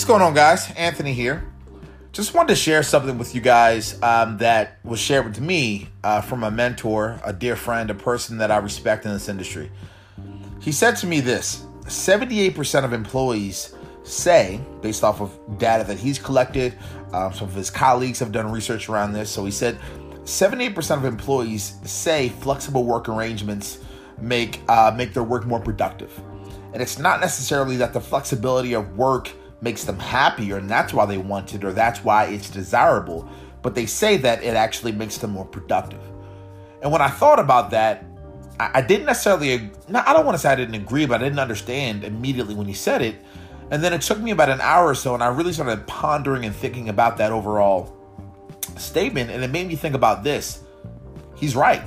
What's going on, guys? Anthony here. Just wanted to share something with you guys um, that was shared with me uh, from a mentor, a dear friend, a person that I respect in this industry. He said to me this 78% of employees say, based off of data that he's collected, um, some of his colleagues have done research around this. So he said 78% of employees say flexible work arrangements make uh, make their work more productive. And it's not necessarily that the flexibility of work makes them happier and that's why they want it or that's why it's desirable, but they say that it actually makes them more productive. And when I thought about that, I, didn't necessarily, I don't want to say I didn't agree, but I didn't understand immediately when he said it. And then it took me about an hour or so, and I really started pondering and thinking about that overall statement. And it made me think about this. He's right.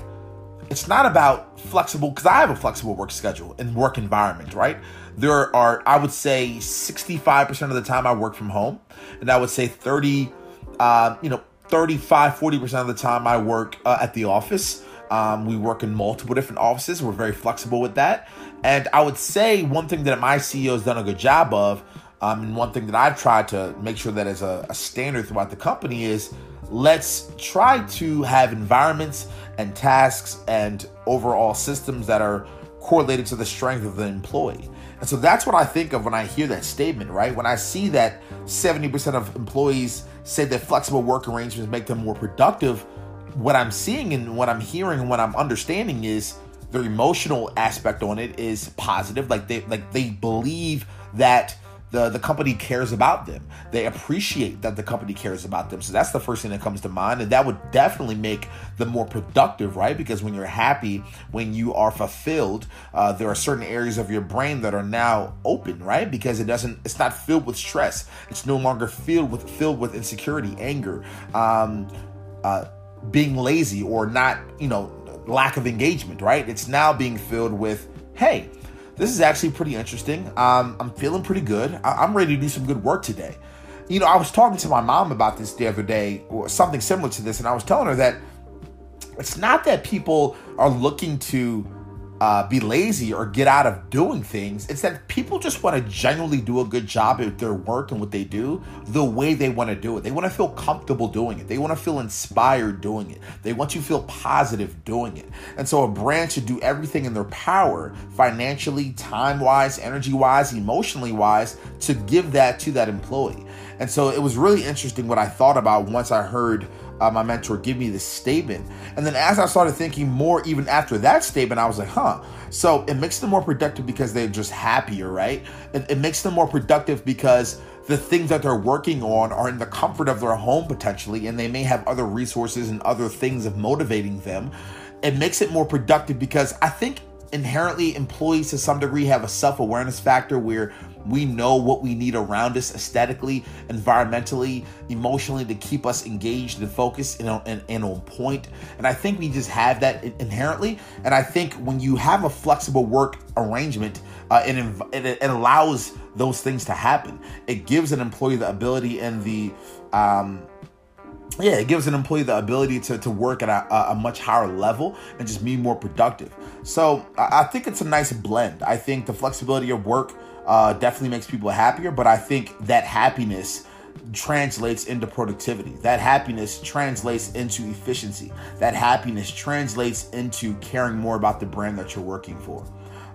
It's not about flexible, because I have a flexible work schedule and work environment, right? there are i would say 65% of the time i work from home and i would say 30 uh, you know 35 40% of the time i work uh, at the office. Um, we work in multiple different offices. We're very flexible with that. And i would say one thing that my ceo has done a good job of um, and one thing that i've tried to make sure that is a, a standard throughout the company is let's try to have environments and tasks and overall systems that are correlated to the strength of the employee. And so that's what I think of when I hear that statement, right? When I see that 70% of employees say that flexible work arrangements make them more productive, what I'm seeing and what I'm hearing and what I'm understanding is their emotional aspect on it is positive. Like they like they believe that the the company cares about them. They appreciate that the company cares about them. So that's the first thing that comes to mind, and that would definitely make them more productive, right? Because when you're happy, when you are fulfilled, uh, there are certain areas of your brain that are now open, right? Because it doesn't, it's not filled with stress. It's no longer filled with filled with insecurity, anger, um, uh, being lazy, or not, you know, lack of engagement, right? It's now being filled with, hey this is actually pretty interesting. Um, I'm feeling pretty good. I- am ready to do some good work today. You know, I was talking to my mom about this the other day, or something similar to this, and I was telling her that it's not that people are looking to uh, be lazy or get out of doing things. It's that people just want to genuinely do a good job at their work and what they do the way they want to do it. They want to feel comfortable doing it. They want to feel inspired doing it. They want to feel positive doing it. And so a brand should do everything in their power, financially, time wise, energy wise, emotionally wise, to give that to that employee. And so it was really interesting what I thought about once I heard uh, my mentor give me this statement. And then as I started thinking more, even after that statement, I was like, huh. So it makes them more productive because they're just happier, right? It, it makes them more productive because the things that they're working on are in the comfort of their home potentially, and they may have other resources and other things of motivating them. It makes it more productive because I think inherently employees to some degree have a self-awareness factor where we know what we need around us aesthetically, environmentally, emotionally to keep us engaged and focused and, and, and on point. And I think we just have that inherently. And I think when you have a flexible work arrangement, uh, it, it, it allows those things to happen. It gives an employee the ability and the um, yeah, it gives an employee the ability to, to work at a, a much higher level and just be more productive. So I think it's a nice blend. I think the flexibility of work uh, definitely makes people happier, but I think that happiness translates into productivity. That happiness translates into efficiency. That happiness translates into caring more about the brand that you're working for.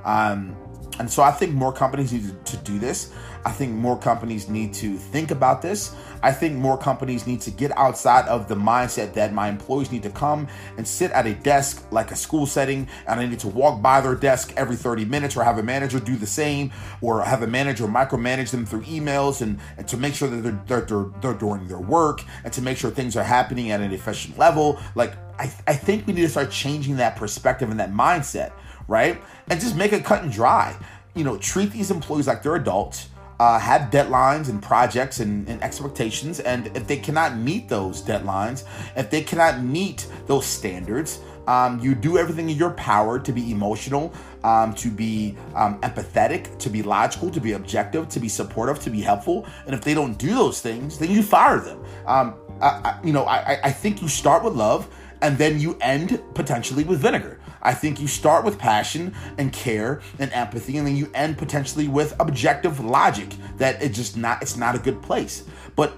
Um, and so I think more companies need to, do this. I think more companies need to think about this. I think more companies need to get outside of the mindset that my employees need to come and sit at a desk like a school setting and I need to walk by their desk every 30 minutes or have a manager do the same or have a manager micromanage them through emails and, and to make sure that they're, they're, they're, they're doing their work and to make sure things are happening at an efficient level. Like, I, I think we need to start changing that perspective and that mindset, right? And just make it cut and dry. You know, treat these employees like they're adults uh, have deadlines and projects and, and, expectations. And if they cannot meet those deadlines, if they cannot meet those standards, um, you do everything in your power to be emotional, um, to be um, empathetic, to be logical, to be objective, to be supportive, to be helpful. And if they don't do those things, then you fire them. Um, I, I, you know, I, I think you start with love and then you end potentially with vinegar. I think you start with passion and care and empathy, and then you end potentially with objective logic that it's just not it's not a good place. But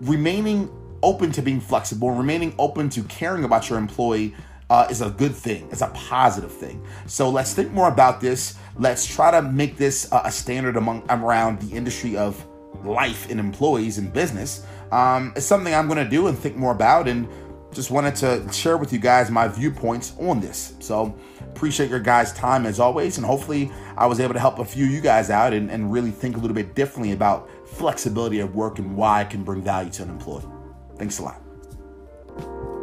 remaining open to being flexible remaining open to caring about your employee uh, is a good thing. It's a positive thing. So let's think more about this. Let's try to make this uh, a standard among around the industry of life and employees and business. Um, it's something I'm going to do and think more about, and just wanted to share with you guys my viewpoints on this. So appreciate your guys' time as always, and hopefully I was able to help a few of you guys out and, and really think a little bit differently about flexibility of work and why it can bring value to an employee. Thanks a lot.